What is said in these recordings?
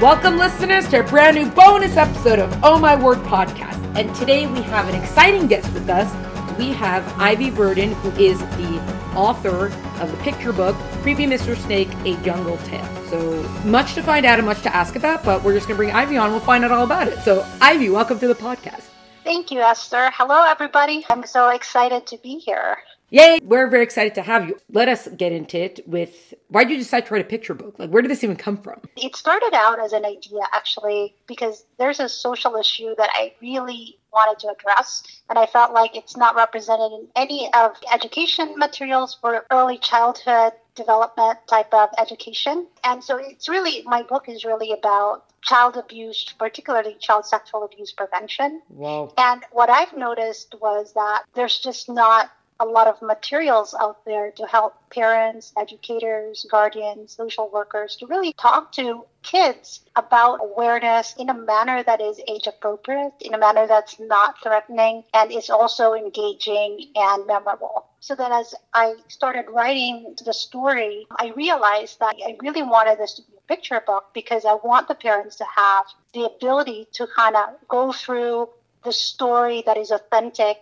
Welcome, listeners, to a brand new bonus episode of Oh My Word podcast. And today we have an exciting guest with us. We have Ivy Verdon, who is the author of the picture book Creepy Mr. Snake, A Jungle Tale. So much to find out and much to ask about, but we're just going to bring Ivy on. We'll find out all about it. So, Ivy, welcome to the podcast. Thank you, Esther. Hello, everybody. I'm so excited to be here. Yay! We're very excited to have you. Let us get into it with why did you decide to write a picture book? Like, where did this even come from? It started out as an idea, actually, because there's a social issue that I really wanted to address. And I felt like it's not represented in any of education materials for early childhood development type of education. And so it's really, my book is really about child abuse, particularly child sexual abuse prevention. Wow. And what I've noticed was that there's just not a lot of materials out there to help parents, educators, guardians, social workers to really talk to kids about awareness in a manner that is age appropriate, in a manner that's not threatening, and is also engaging and memorable. So then, as I started writing the story, I realized that I really wanted this to be a picture book because I want the parents to have the ability to kind of go through the story that is authentic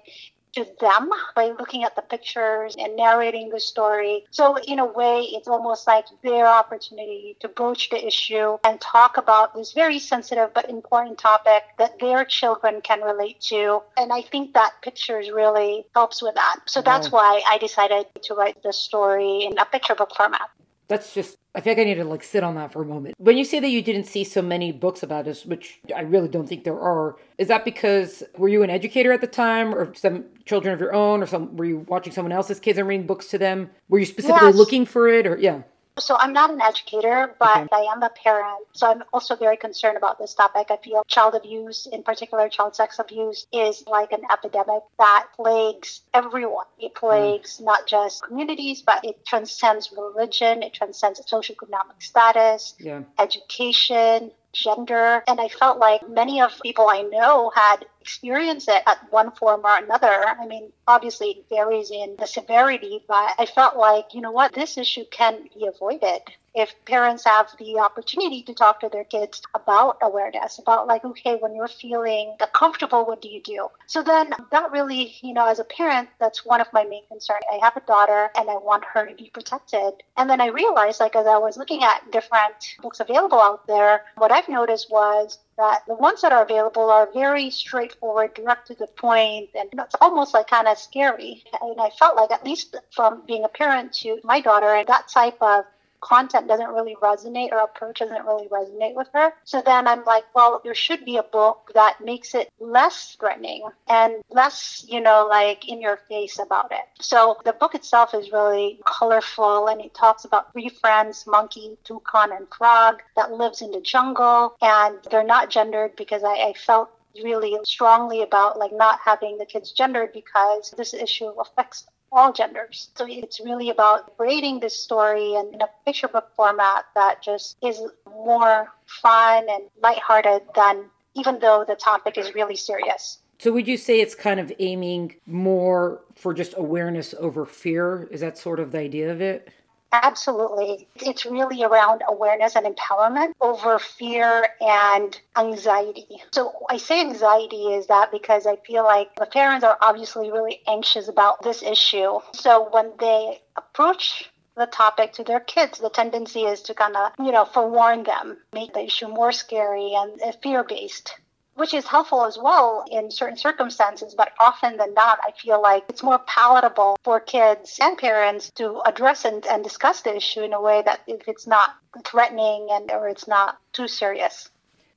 to them by looking at the pictures and narrating the story. So, in a way, it's almost like their opportunity to broach the issue and talk about this very sensitive but important topic that their children can relate to. And I think that pictures really helps with that. So, that's why I decided to write the story in a picture book format that's just I feel like I need to like sit on that for a moment. When you say that you didn't see so many books about this, which I really don't think there are, is that because were you an educator at the time or some children of your own or some were you watching someone else's kids and reading books to them? Were you specifically yes. looking for it or yeah? So I'm not an educator, but okay. I am a parent. So I'm also very concerned about this topic. I feel child abuse, in particular child sex abuse, is like an epidemic that plagues everyone. It mm. plagues mm. not just communities, but it transcends religion, it transcends socioeconomic status, yeah. education, gender. And I felt like many of people I know had experienced it at one form or another. I mean, obviously it varies in the severity, but I felt like, you know what, this issue can be avoided if parents have the opportunity to talk to their kids about awareness, about like, okay, when you're feeling uncomfortable, what do you do? So then that really, you know, as a parent, that's one of my main concerns. I have a daughter and I want her to be protected. And then I realized, like, as I was looking at different books available out there, what I've noticed was that the ones that are available are very straightforward, direct to the point, and it's almost like kind of scary. And I felt like, at least from being a parent to my daughter, and that type of content doesn't really resonate or approach doesn't really resonate with her. So then I'm like, well, there should be a book that makes it less threatening and less, you know, like in your face about it. So the book itself is really colorful and it talks about three friends, monkey, toucan, and frog that lives in the jungle. And they're not gendered because I, I felt really strongly about like not having the kids gendered because this issue affects all genders. So it's really about creating this story in, in a picture book format that just is more fun and lighthearted than even though the topic is really serious. So would you say it's kind of aiming more for just awareness over fear? Is that sort of the idea of it? Absolutely. It's really around awareness and empowerment over fear and anxiety. So I say anxiety is that because I feel like the parents are obviously really anxious about this issue. So when they approach the topic to their kids, the tendency is to kind of, you know, forewarn them, make the issue more scary and fear based which is helpful as well in certain circumstances. But often than not, I feel like it's more palatable for kids and parents to address and, and discuss the issue in a way that if it's not threatening and or it's not too serious.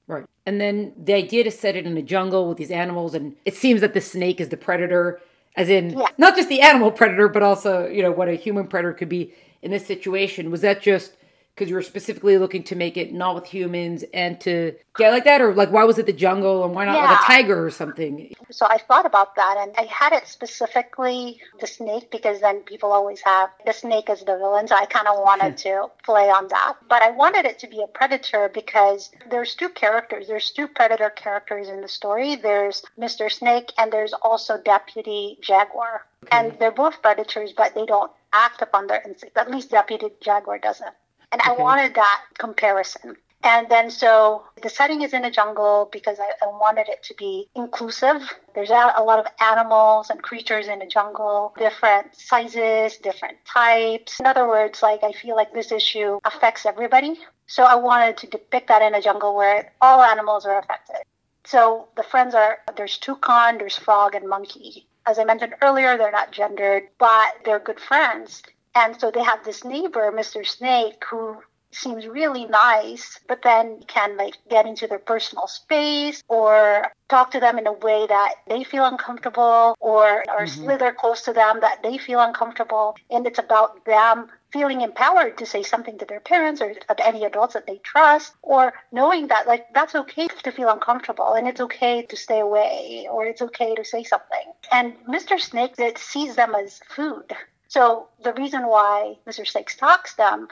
Right. And then the idea to set it in the jungle with these animals, and it seems that the snake is the predator, as in yeah. not just the animal predator, but also, you know, what a human predator could be in this situation. Was that just because you were specifically looking to make it not with humans and to get like that? Or like why was it the jungle and why not yeah. like a tiger or something? So i thought about that and i had it specifically the snake because then people always have the snake as the villain so i kind of wanted to play on that. But i wanted it to be a predator because there's two characters. There's two predator characters in the story. There's mr snake and there's also deputy jaguar. Okay. and they're both predators but they don't act upon their instincts at least deputy jaguar doesn't and okay. I wanted that comparison. And then so the setting is in a jungle because I, I wanted it to be inclusive. There's a, a lot of animals and creatures in a jungle, different sizes, different types. In other words, like I feel like this issue affects everybody. So I wanted to depict that in a jungle where all animals are affected. So the friends are there's toucan, there's frog, and monkey. As I mentioned earlier, they're not gendered, but they're good friends. And so they have this neighbor, Mr. Snake, who seems really nice, but then can like get into their personal space or talk to them in a way that they feel uncomfortable or or mm-hmm. slither close to them that they feel uncomfortable. And it's about them feeling empowered to say something to their parents or to any adults that they trust or knowing that like that's okay to feel uncomfortable and it's okay to stay away or it's okay to say something and mr snake that sees them as food so the reason why mr snake stalks them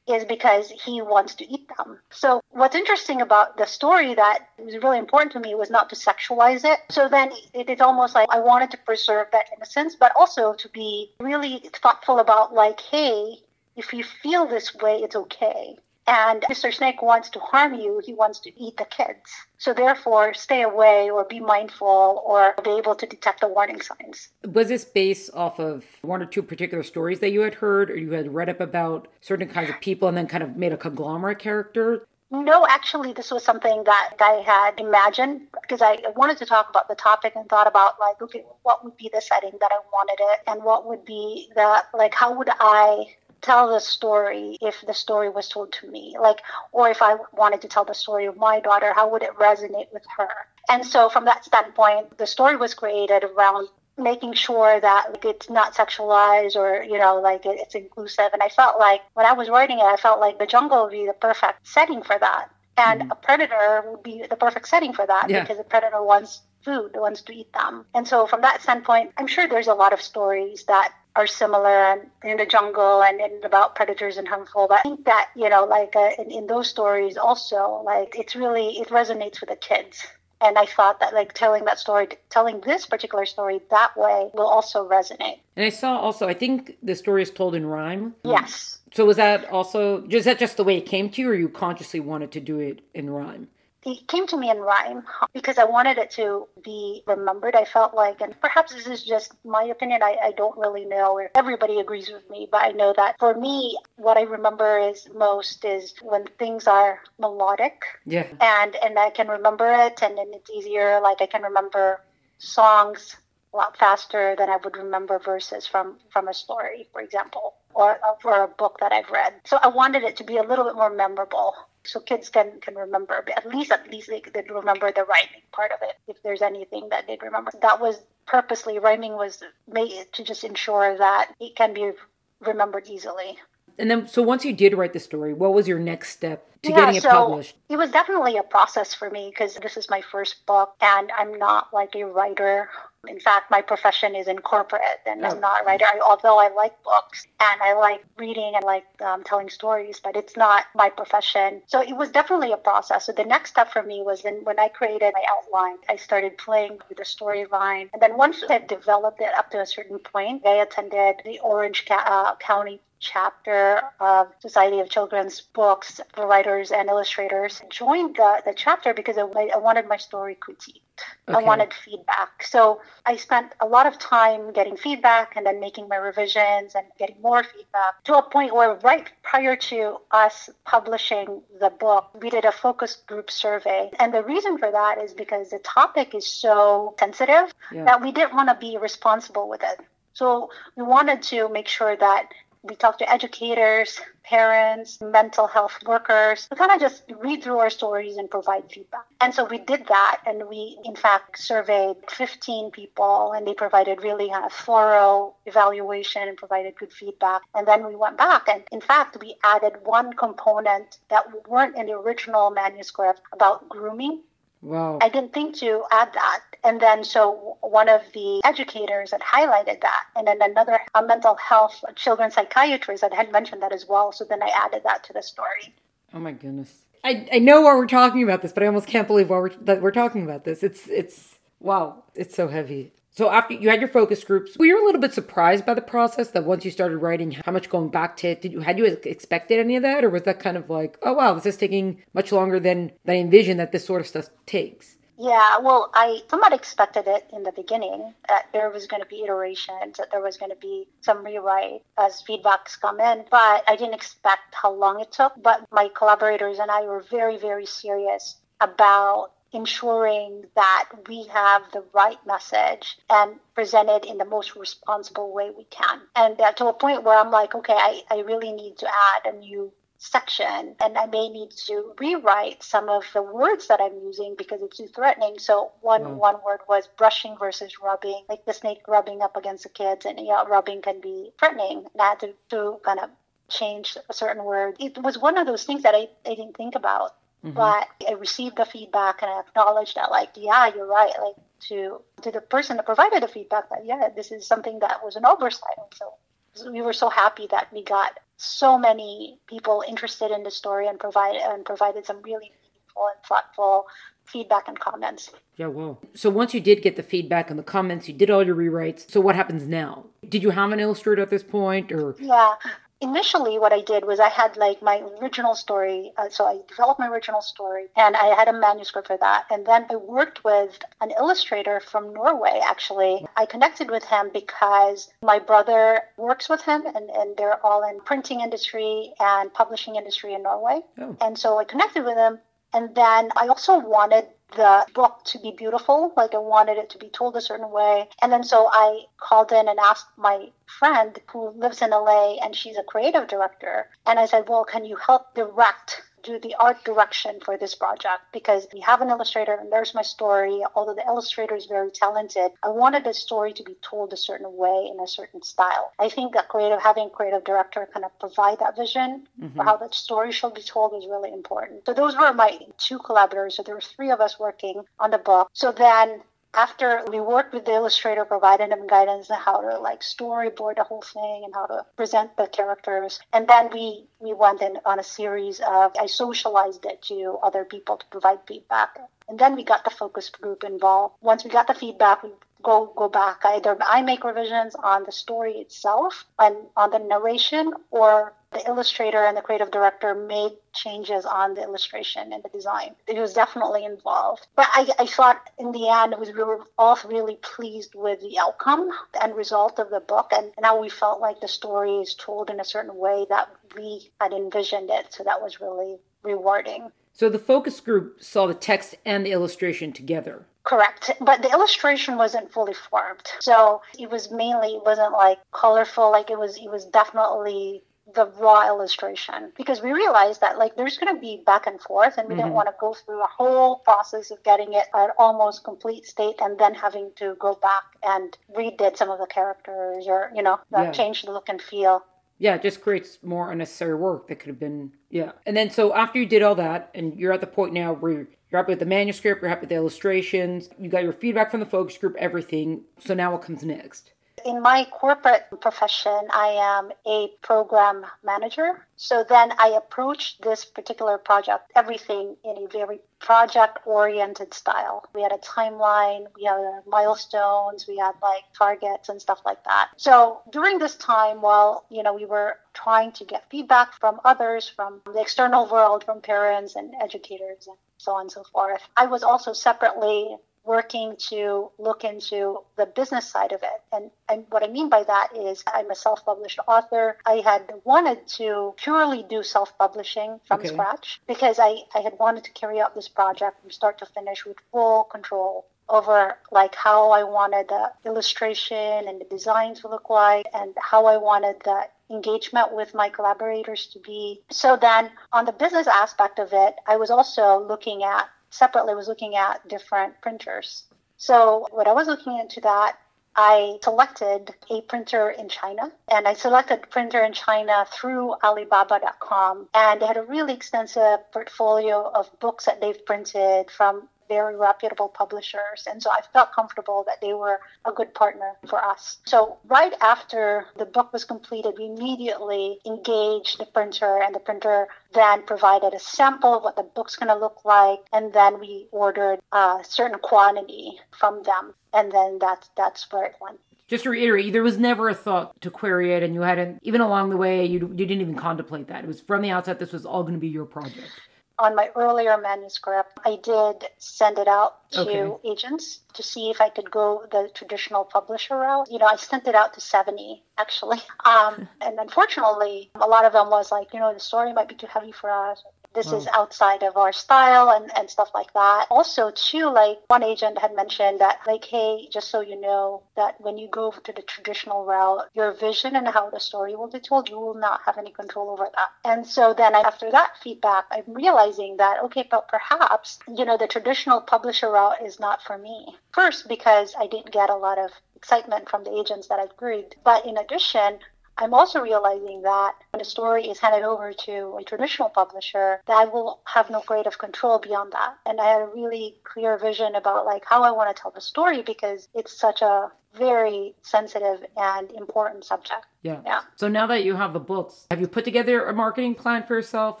is because he wants to eat them. So what's interesting about the story that was really important to me was not to sexualize it. So then it is almost like I wanted to preserve that innocence, but also to be really thoughtful about like, hey, if you feel this way, it's okay and Mr. Snake wants to harm you, he wants to eat the kids. So therefore, stay away or be mindful or be able to detect the warning signs. Was this based off of one or two particular stories that you had heard or you had read up about certain kinds of people and then kind of made a conglomerate character? No, actually, this was something that I had imagined because I wanted to talk about the topic and thought about like, okay, what would be the setting that I wanted it, and what would be the like, how would I tell the story if the story was told to me. Like or if i wanted to tell the story of my daughter how would it resonate with her? And so from that standpoint the story was created around making sure that like, it's not sexualized or you know like it, it's inclusive. And i felt like when i was writing it i felt like the jungle would be the perfect setting for that. And mm-hmm. a predator would be the perfect setting for that yeah. because a predator wants food wants to eat them. And so from that standpoint i'm sure there's a lot of stories that are similar in the jungle and, and about predators and harmful. But I think that, you know, like uh, in, in those stories also, like it's really, it resonates with the kids. And I thought that like telling that story, telling this particular story that way will also resonate. And I saw also, I think the story is told in rhyme. Yes. So was that also, is that just the way it came to you or you consciously wanted to do it in rhyme? It came to me in rhyme because I wanted it to be remembered. I felt like, and perhaps this is just my opinion, I, I don't really know if everybody agrees with me, but I know that for me, what I remember is most is when things are melodic. Yeah. And and I can remember it and then it's easier. Like I can remember songs a lot faster than I would remember verses from from a story, for example, or for a book that I've read. So I wanted it to be a little bit more memorable so kids can can remember at least at least they, they remember the rhyming part of it if there's anything that they'd remember. That was purposely rhyming was made to just ensure that it can be remembered easily and then so once you did write the story what was your next step to yeah, getting it so published it was definitely a process for me because this is my first book and i'm not like a writer in fact, my profession is in corporate, and I'm not a writer. I, although I like books and I like reading and like um, telling stories, but it's not my profession. So it was definitely a process. So the next step for me was then when I created my outline, I started playing with the storyline, and then once I developed it up to a certain point, I attended the Orange uh, County chapter of Society of Children's Books for Writers and Illustrators. Joined the, the chapter because I, I wanted my story critiqued. Okay. I wanted feedback. So I spent a lot of time getting feedback and then making my revisions and getting more feedback to a point where right prior to us publishing the book, we did a focus group survey. And the reason for that is because the topic is so sensitive yeah. that we didn't want to be responsible with it. So we wanted to make sure that we talked to educators, parents, mental health workers. We kind of just read through our stories and provide feedback. And so we did that, and we, in fact, surveyed 15 people, and they provided really kind of thorough evaluation and provided good feedback. And then we went back, and in fact, we added one component that weren't in the original manuscript about grooming. Wow. I didn't think to add that. And then, so one of the educators had highlighted that. And then another a mental health children psychiatrist had, had mentioned that as well. So then I added that to the story. Oh my goodness. I, I know why we're talking about this, but I almost can't believe why we're, that we're talking about this. It's, it's, wow, it's so heavy. So after you had your focus groups, were you a little bit surprised by the process that once you started writing, how much going back to it? Did you had you expected any of that, or was that kind of like, oh wow, this is taking much longer than, than I envisioned that this sort of stuff takes? Yeah, well, I somewhat expected it in the beginning that there was going to be iterations, that there was going to be some rewrite as feedbacks come in, but I didn't expect how long it took. But my collaborators and I were very, very serious about ensuring that we have the right message and present it in the most responsible way we can. And uh, to a point where I'm like, okay, I, I really need to add a new section and I may need to rewrite some of the words that I'm using because it's too threatening. So one mm. one word was brushing versus rubbing, like the snake rubbing up against the kids and yeah, rubbing can be threatening. And I had to, to kind of change a certain word. It was one of those things that I, I didn't think about. Mm-hmm. But I received the feedback and I acknowledged that like, yeah, you're right. Like to to the person that provided the feedback that yeah, this is something that was an oversight. And so we were so happy that we got so many people interested in the story and provided and provided some really meaningful and thoughtful feedback and comments. Yeah, well. So once you did get the feedback and the comments, you did all your rewrites. So what happens now? Did you have an illustrator at this point or Yeah initially what i did was i had like my original story uh, so i developed my original story and i had a manuscript for that and then i worked with an illustrator from norway actually i connected with him because my brother works with him and, and they're all in printing industry and publishing industry in norway oh. and so i connected with him and then I also wanted the book to be beautiful. Like I wanted it to be told a certain way. And then so I called in and asked my friend who lives in LA and she's a creative director. And I said, well, can you help direct do the art direction for this project because we have an illustrator and there's my story. Although the illustrator is very talented, I wanted the story to be told a certain way in a certain style. I think that creative having creative director kind of provide that vision mm-hmm. for how that story should be told is really important. So those were my two collaborators. So there were three of us working on the book. So then after we worked with the illustrator, provided him guidance on how to like storyboard the whole thing and how to present the characters. And then we we went in on a series of I socialized it to other people to provide feedback. And then we got the focus group involved. Once we got the feedback, we go go back. Either I make revisions on the story itself and on the narration, or the illustrator and the creative director made changes on the illustration and the design. It was definitely involved. But I, I thought in the end, was we were all really pleased with the outcome and result of the book and, how we felt like the story is told in a certain way that we had envisioned it. So that was really rewarding. So the focus group saw the text and the illustration together. Correct. But the illustration wasn't fully formed. So it was mainly it wasn't like colorful, like it was it was definitely the raw illustration because we realized that like there's going to be back and forth and we mm-hmm. didn't want to go through a whole process of getting it at almost complete state and then having to go back and redid some of the characters or you know yeah. change the look and feel yeah, it just creates more unnecessary work that could have been yeah. And then so after you did all that and you're at the point now where you're, happy with the manuscript, you're happy with the illustrations, you got your feedback from the focus group, everything. So now what comes next? in my corporate profession, I am a program manager. So then I approached this particular project, everything in a very project oriented style. We had a timeline, we had milestones, we had like targets and stuff like that. So during this time, while, you know, we were trying to get feedback from others, from the external world, from parents and educators and so on and so forth, I was also separately working to look into the business side of it. And, and what I mean by that is I'm a self published author. I had wanted to purely do self publishing from okay. scratch because I, I had wanted to carry out this project from start to finish with full control over like how I wanted the illustration and the design to look like and how I wanted the engagement with my collaborators to be. So then on the business aspect of it, I was also looking at separately was looking at different printers. So what I was looking into that, I selected a printer in China and I selected printer in China through Alibaba.com and they had a really extensive portfolio of books that they've printed from very reputable publishers. And so I felt comfortable that they were a good partner for us. So right after the book was completed, we immediately engaged the printer, and the printer then provided a sample of what the book's going to look like. And then we ordered a certain quantity from them. And then that's, that's where it went just to reiterate, there was never a thought to query it, and you hadn't even along the way you you didn't even contemplate that. It was from the outset. This was all going to be your project on my earlier manuscript, I did send it out to okay. agents to see if I could go the traditional publisher route. You know, I sent it out to 70 actually. Um, and unfortunately, a lot of them was like, you know, the story might be too heavy for us this wow. is mm. outside of our style and, and stuff like that. Also, too, like one agent had mentioned that, like, hey, just so you know, that when you go to the traditional route, your vision and how the story will be told, you will not have any control over that. And so then after that feedback, I'm realizing that, okay, but perhaps, you know, the traditional publisher route is not for me. First, because I didn't get a lot of excitement from the agents that I've queried. But in addition, I'm also realizing that when a story is handed over to a traditional publisher, that I will have no creative control beyond that. And I had a really clear vision about like how I want to tell the story because it's such a very sensitive and important subject. Yeah. Yeah. So now that you have the books, have you put together a marketing plan for yourself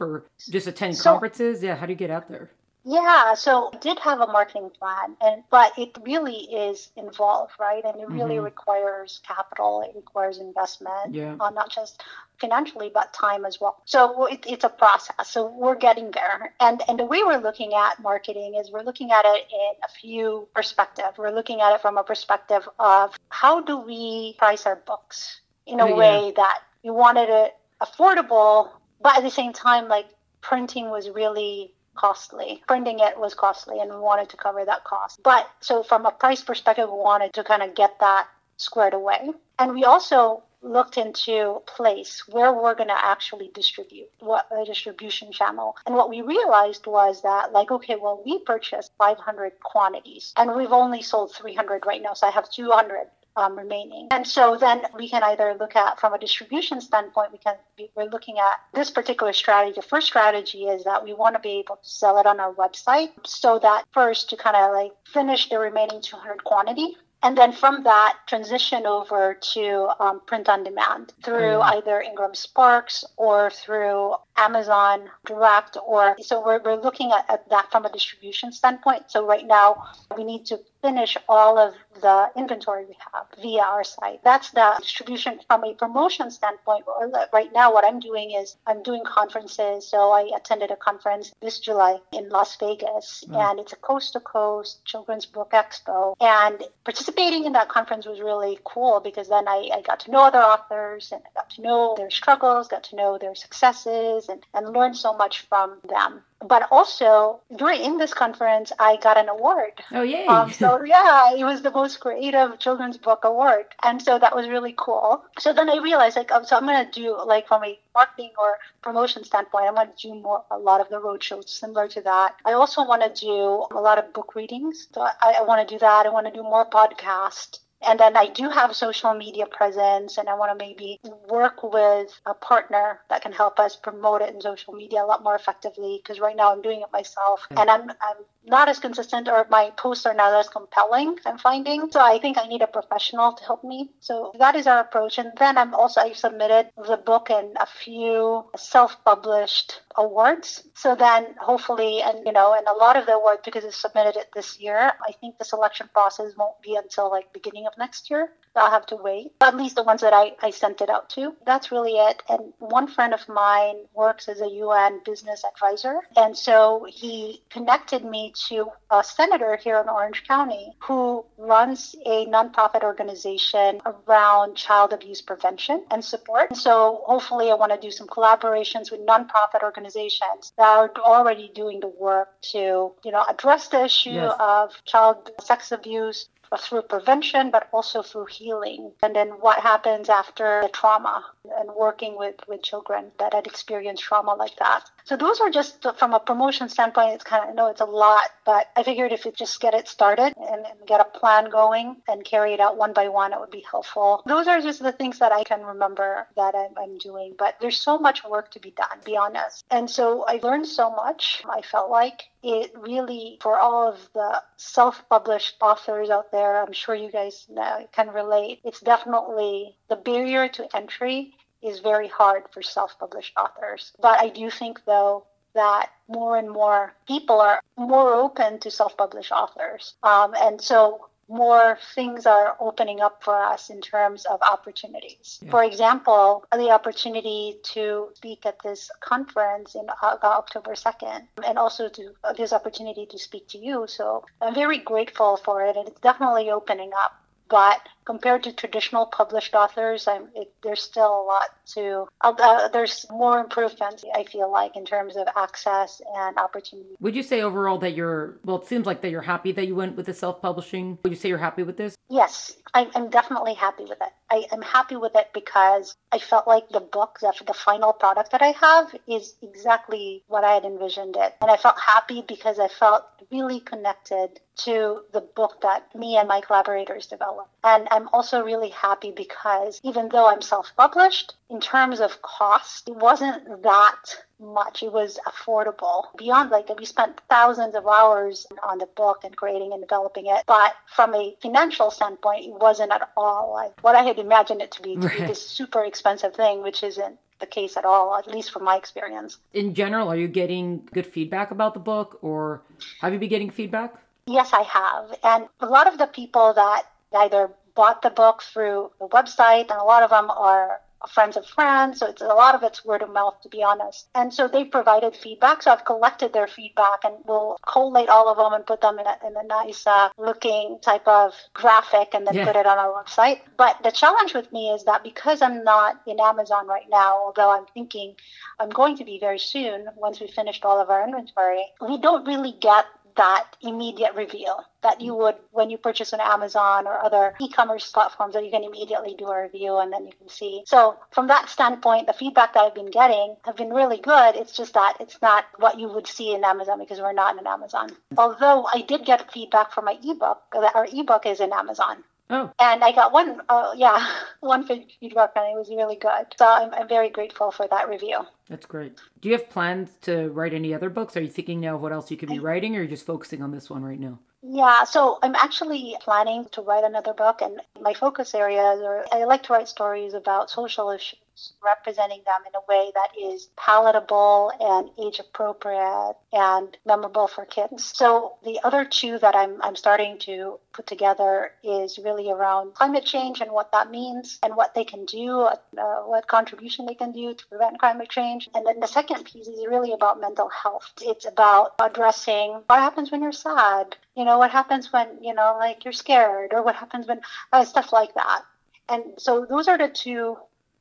or just attend so, conferences? Yeah. How do you get out there? Yeah, so I did have a marketing plan, and but it really is involved, right? And it really mm-hmm. requires capital, it requires investment, yeah. Uh, not just financially but time as well. So it, it's a process. So we're getting there, and and the way we're looking at marketing is we're looking at it in a few perspectives. We're looking at it from a perspective of how do we price our books in a oh, way that we wanted it affordable, but at the same time, like printing was really costly. Printing it was costly and we wanted to cover that cost. But so from a price perspective, we wanted to kind of get that squared away. And we also looked into place where we're going to actually distribute what a distribution channel and what we realized was that like okay well we purchased 500 quantities and we've only sold 300 right now so i have 200 um, remaining. And so then we can either look at, from a distribution standpoint, we can we're looking at this particular strategy. The first strategy is that we want to be able to sell it on our website, so that first to kind of like finish the remaining 200 quantity and then from that transition over to um, print on demand through mm. either Ingram Sparks or through Amazon Direct or so we're, we're looking at, at, that from a distribution standpoint. So right now we need to finish all of the inventory we have via our site. That's the distribution from a promotion standpoint. Right now what I'm doing is I'm doing conferences. So I attended a conference this July in Las Vegas mm. and it's a coast to coast children's book expo and participating in that conference was really cool because then I, I got to know other authors and I got to know their struggles, got to know their successes and, and learn so much from them. But also during in this conference, I got an award. Oh yay! Um, so yeah, it was the most creative children's book award, and so that was really cool. So then I realized like, oh, so I'm gonna do like from a marketing or promotion standpoint, I'm gonna do more a lot of the road shows similar to that. I also want to do a lot of book readings. So I, I want to do that. I want to do more podcasts and then I do have social media presence, and I want to maybe work with a partner that can help us promote it in social media a lot more effectively. Because right now I'm doing it myself, mm. and I'm I'm not as consistent, or my posts are not as compelling. I'm finding, so I think I need a professional to help me. So that is our approach. And then I'm also I submitted the book and a few self-published awards. So then hopefully, and you know, and a lot of the awards because it's submitted it this year. I think the selection process won't be until like beginning of next year. I'll have to wait. At least the ones that I, I sent it out to. That's really it. And one friend of mine works as a UN business advisor. And so he connected me to a senator here in Orange County who runs a nonprofit organization around child abuse prevention and support. And so hopefully I want to do some collaborations with nonprofit organizations that are already doing the work to, you know, address the issue yes. of child sex abuse, through prevention, but also through healing. And then what happens after the trauma and working with, with children that had experienced trauma like that. So those are just uh, from a promotion standpoint, it's kind of, I know it's a lot, but I figured if you just get it started and, and get a plan going and carry it out one by one, it would be helpful. Those are just the things that I can remember that I'm, I'm doing, but there's so much work to be done, be honest. And so I learned so much, I felt like, it really, for all of the self published authors out there, I'm sure you guys can relate, it's definitely the barrier to entry is very hard for self published authors. But I do think, though, that more and more people are more open to self published authors. Um, and so more things are opening up for us in terms of opportunities. Yeah. For example, the opportunity to speak at this conference in uh, October 2nd, and also to uh, this opportunity to speak to you. So I'm very grateful for it, and it's definitely opening up but compared to traditional published authors, it, there's still a lot to. Uh, there's more improvements, I feel like, in terms of access and opportunity. Would you say overall that you're? Well, it seems like that you're happy that you went with the self-publishing. Would you say you're happy with this? Yes, I, I'm definitely happy with it. I, am happy with it because I felt like the book, the, the final product that I have, is exactly what I had envisioned it, and I felt happy because I felt really connected to the book that me and my collaborators developed. And I'm also really happy because even though I'm self published, in terms of cost, it wasn't that much. It was affordable. Beyond like we spent thousands of hours on the book and creating and developing it. But from a financial standpoint, it wasn't at all like what I had imagined it to be, to right. be this super expensive thing, which isn't the case at all, at least from my experience. In general, are you getting good feedback about the book or have you been getting feedback? Yes, I have. And a lot of the people that either bought the book through the website, and a lot of them are friends of friends. So it's a lot of it's word of mouth, to be honest. And so they provided feedback. So I've collected their feedback and we'll collate all of them and put them in a, in a nice uh, looking type of graphic and then yeah. put it on our website. But the challenge with me is that because I'm not in Amazon right now, although I'm thinking I'm going to be very soon once we finished all of our inventory, we don't really get that immediate reveal that you would when you purchase on Amazon or other e-commerce platforms that you can immediately do a review and then you can see. So from that standpoint, the feedback that I've been getting have been really good. It's just that it's not what you would see in Amazon because we're not in Amazon. Although I did get feedback for my ebook that our ebook is in Amazon. Oh. And I got one, uh, yeah, one feedback and it was really good. So I'm, I'm very grateful for that review. That's great. Do you have plans to write any other books? Are you thinking now of what else you could be writing or are you just focusing on this one right now? Yeah, so I'm actually planning to write another book, and my focus areas are I like to write stories about social issues representing them in a way that is palatable and age appropriate and memorable for kids. So the other two that I'm, I'm starting to put together is really around climate change and what that means and what they can do, uh, what contribution they can do to prevent climate change. And then the second piece is really about mental health. It's about addressing what happens when you're sad, you know, what happens when, you know, like you're scared or what happens when uh, stuff like that. And so those are the two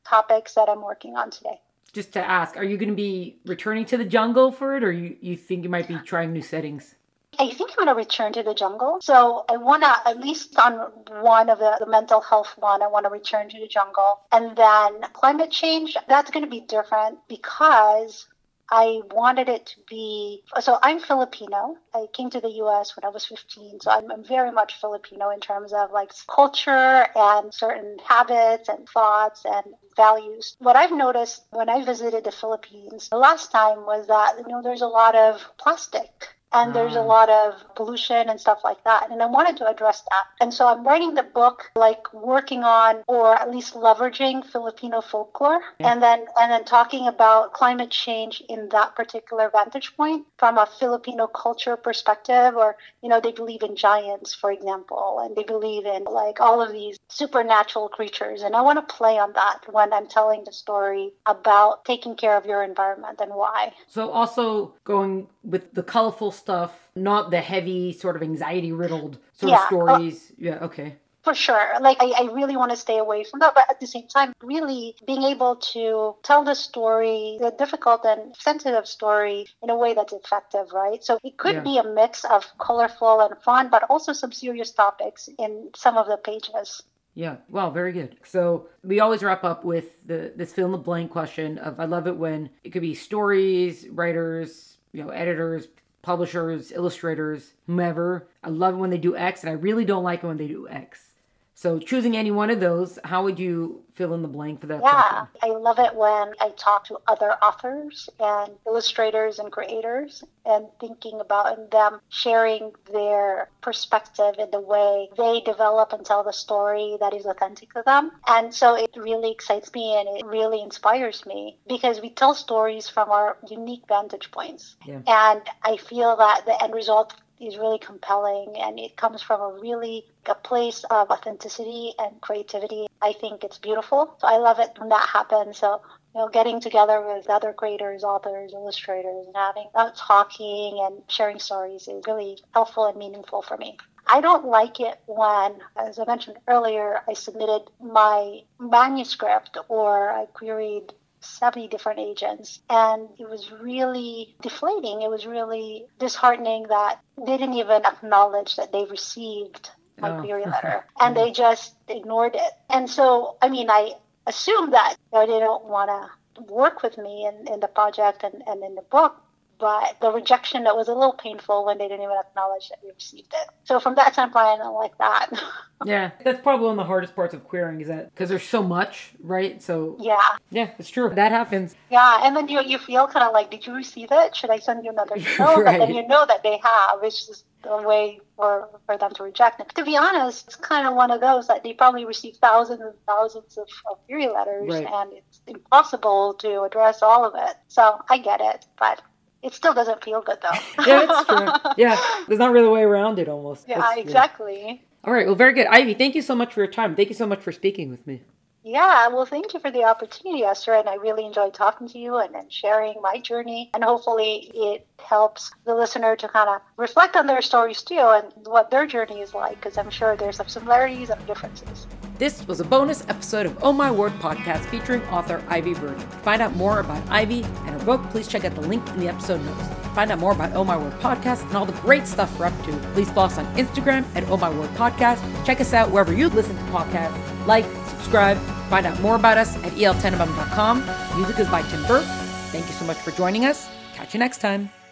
topics that I'm working on today. Just to ask, are you going to be returning to the jungle for it, or you, you think you might be trying new settings? I think I'm going to return to the jungle. So I want to, at least on one of the, the mental health one, I want to return to the jungle. And then climate change, that's going to be different because I wanted it to be so I'm Filipino. I came to the US when I was 15, so I'm, I'm, very much Filipino in terms of like culture and certain habits and thoughts and values. What I've noticed when I visited the Philippines the last time was that you know there's a lot of plastic and there's a lot of pollution and stuff like that. And I wanted to address that. And so I'm writing the book like working on or at least leveraging Filipino folklore yeah. and then and then talking about climate change in that particular vantage point from a Filipino culture perspective or you know they believe in giants for example and they believe in like all of these supernatural creatures and I want to play on that when I'm telling the story about taking care of your environment and why. So also going with the colorful stuff, not the heavy sort of anxiety riddled sort yeah. of stories. Uh, yeah, okay. For sure. Like, I, I really want to stay away from that. But at the same time, really being able to tell the story, the difficult and sensitive story, in a way that's effective, right? So it could yeah. be a mix of colorful and fun, but also some serious topics in some of the pages. Yeah, well, very good. So we always wrap up with the this fill in the blank question of I love it when it could be stories, writers, you know, editors, publishers, illustrators, whomever. I love it when they do X, and I really don't like it when they do X. So choosing any one of those, how would you fill in the blank for that? Yeah? I love it when I talk to other authors and illustrators and creators and thinking about them sharing their perspective in the way they develop and tell the story that is authentic to them. And so it really excites me and it really inspires me because we tell stories from our unique vantage points. Yeah. And I feel that the end result is really compelling and it comes from a really a place of authenticity and creativity. I think it's beautiful. So I love it when that happens. So you know, getting together with other creators, authors, illustrators, and having uh, talking and sharing stories is really helpful and meaningful for me. I don't like it when, as I mentioned earlier, I submitted my manuscript or I queried 70 different agents. And it was really deflating. It was really disheartening that they didn't even acknowledge that they received my oh. query letter and they just ignored it. And so, I mean, I assumed that you know, they don't want to work with me in, in the project and, and in the book but the rejection that was a little painful when they didn't even acknowledge that we received it. So from that standpoint, I don't like that. yeah, that's probably one of the hardest parts of querying is that because there's so much, right? So yeah, yeah, it's true. That happens. Yeah, and then you you feel kind of like, did you receive it? Should I send you another email? right. But then you know that they have. It's just a way for, for them to reject it. To be honest, it's kind of one of those that they probably receive thousands and thousands of, of query letters, right. and it's impossible to address all of it. So I get it, but it still doesn't feel good though. yeah, that's true. Yeah, there's not really a way around it almost. Yeah, that's, exactly. All right, well, very good. Ivy, thank you so much for your time. Thank you so much for speaking with me. Yeah, well, thank you for the opportunity, Esther. And I really enjoyed talking to you and, and sharing my journey. And hopefully, it helps the listener to kind of reflect on their stories too and what their journey is like, because I'm sure there's some similarities and differences. This was a bonus episode of Oh My Word podcast featuring author Ivy Bird. To find out more about Ivy and her book, please check out the link in the episode notes. To find out more about Oh My Word podcast and all the great stuff we're up to, please follow us on Instagram at Oh My Word podcast. Check us out wherever you listen to podcasts. Like, subscribe, find out more about us at eltenenbaum.com. Music is by Tim Burke. Thank you so much for joining us. Catch you next time.